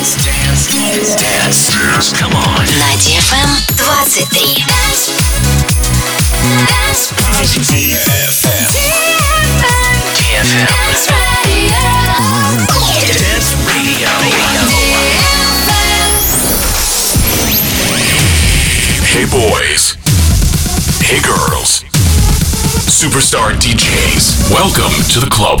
Dance. Dance. Dance. Dance. Come on. На DFM 23. DFM. DFM. Dance Radio. Hey boys. Hey girls. Superstar DJs. Welcome to the club.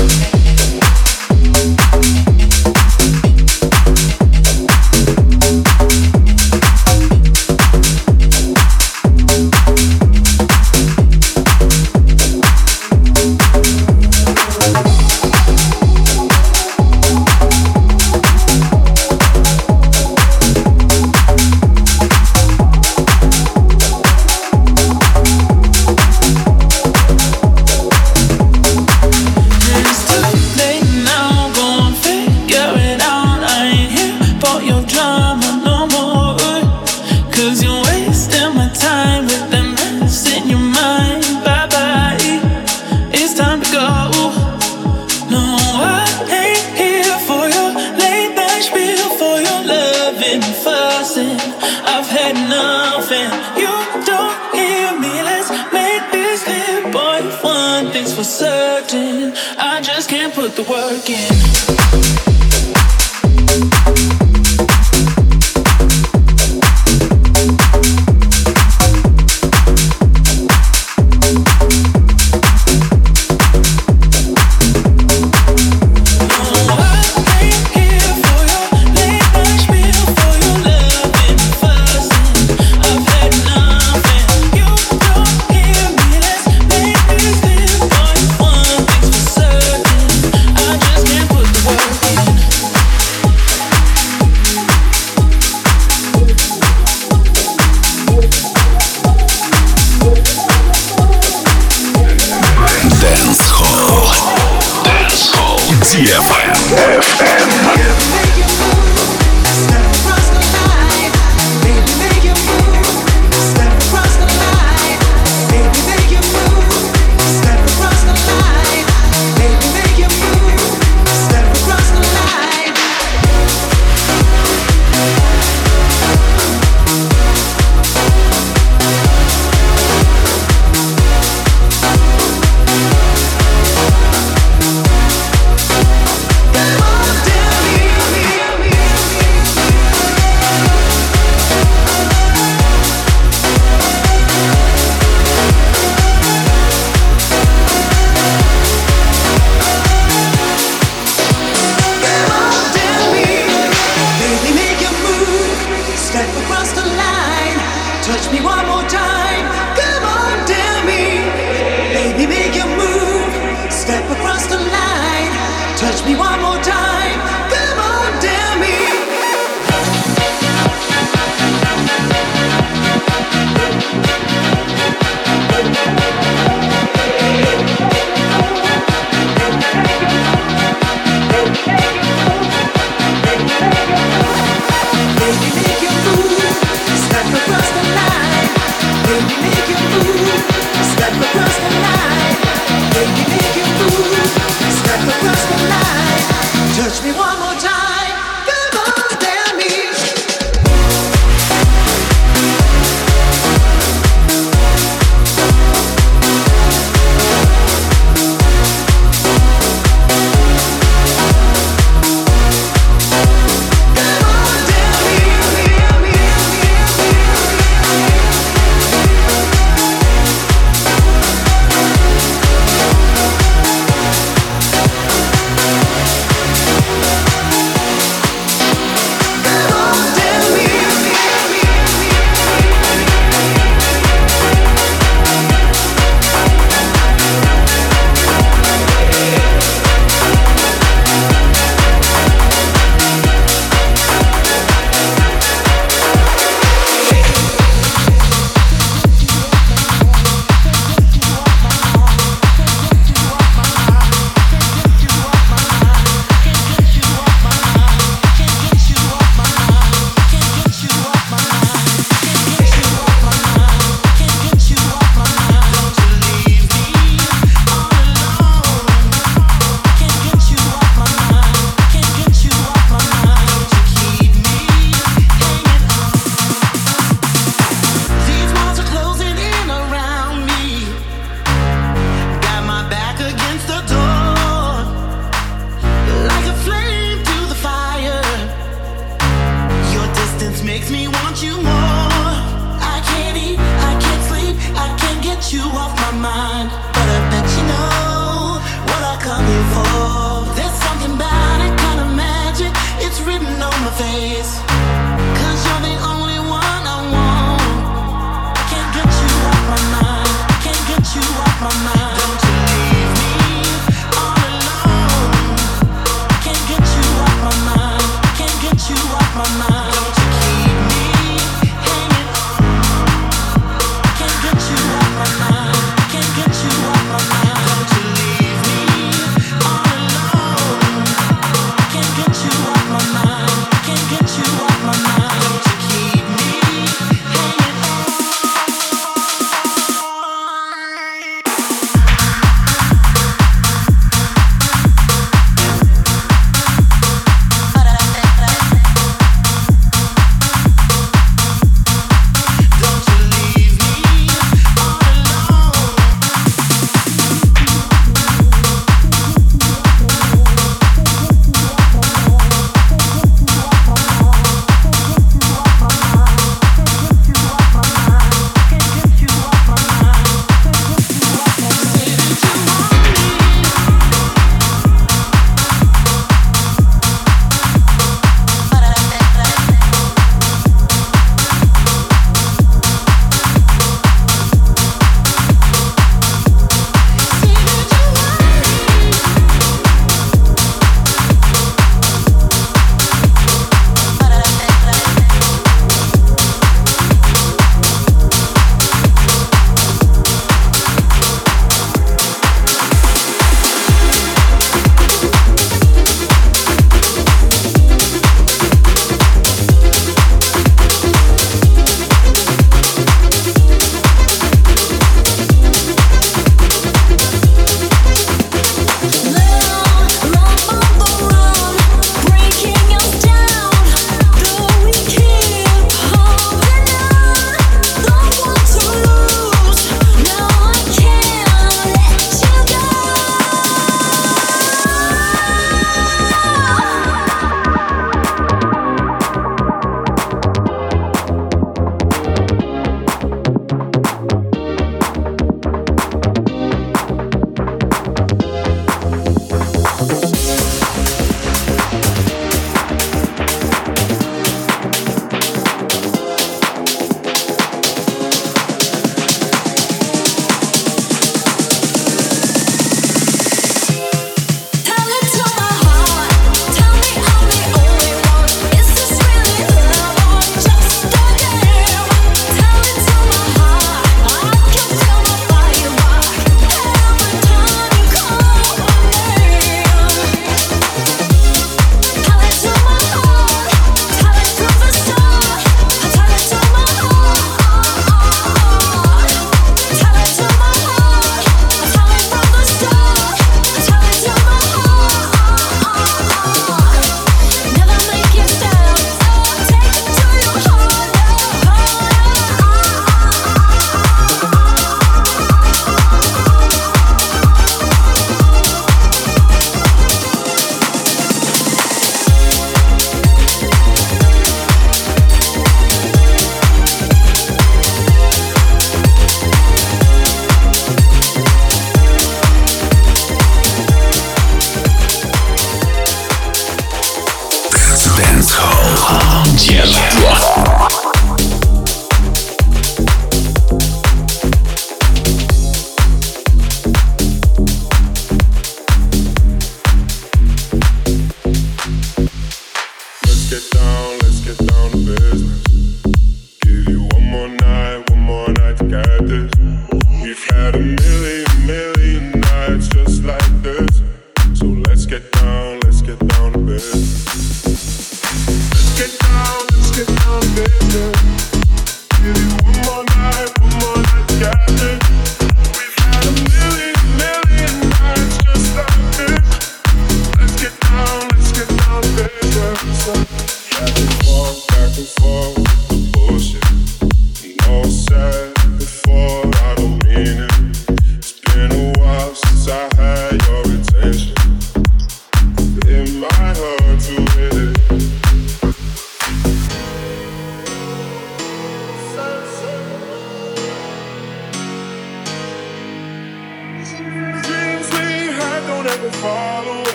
in.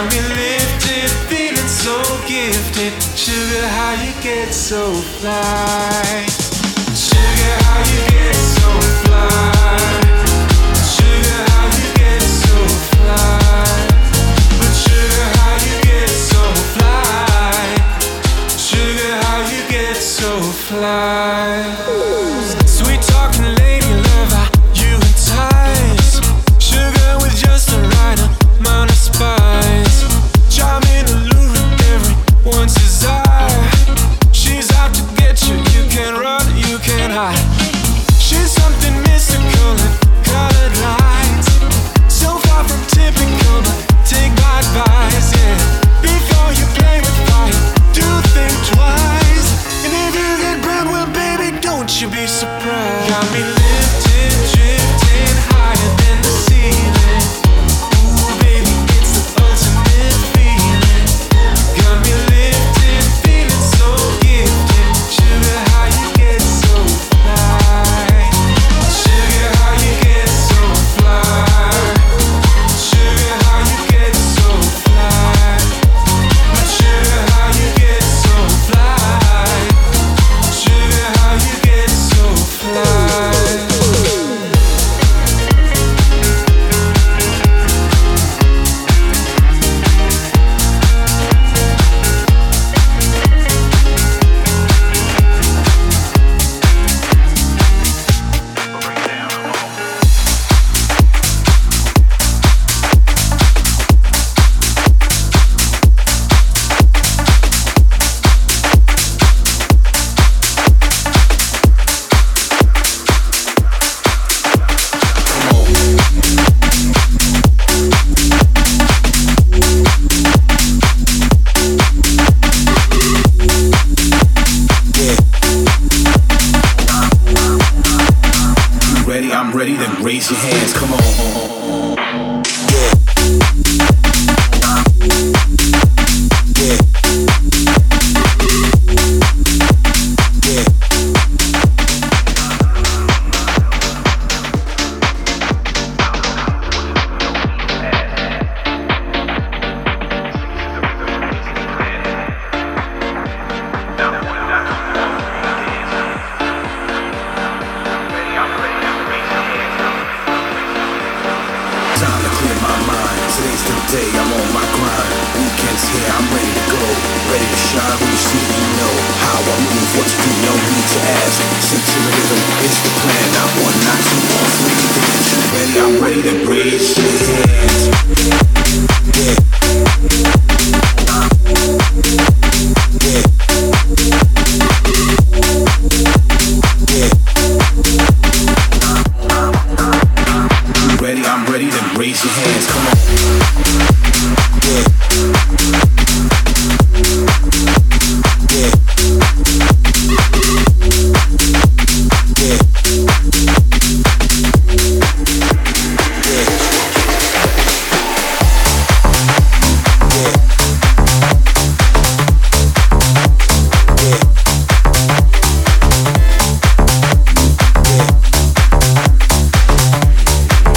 got me lifted, feeling so gifted. Sugar, how you get so fly? Sugar, how you get so fly?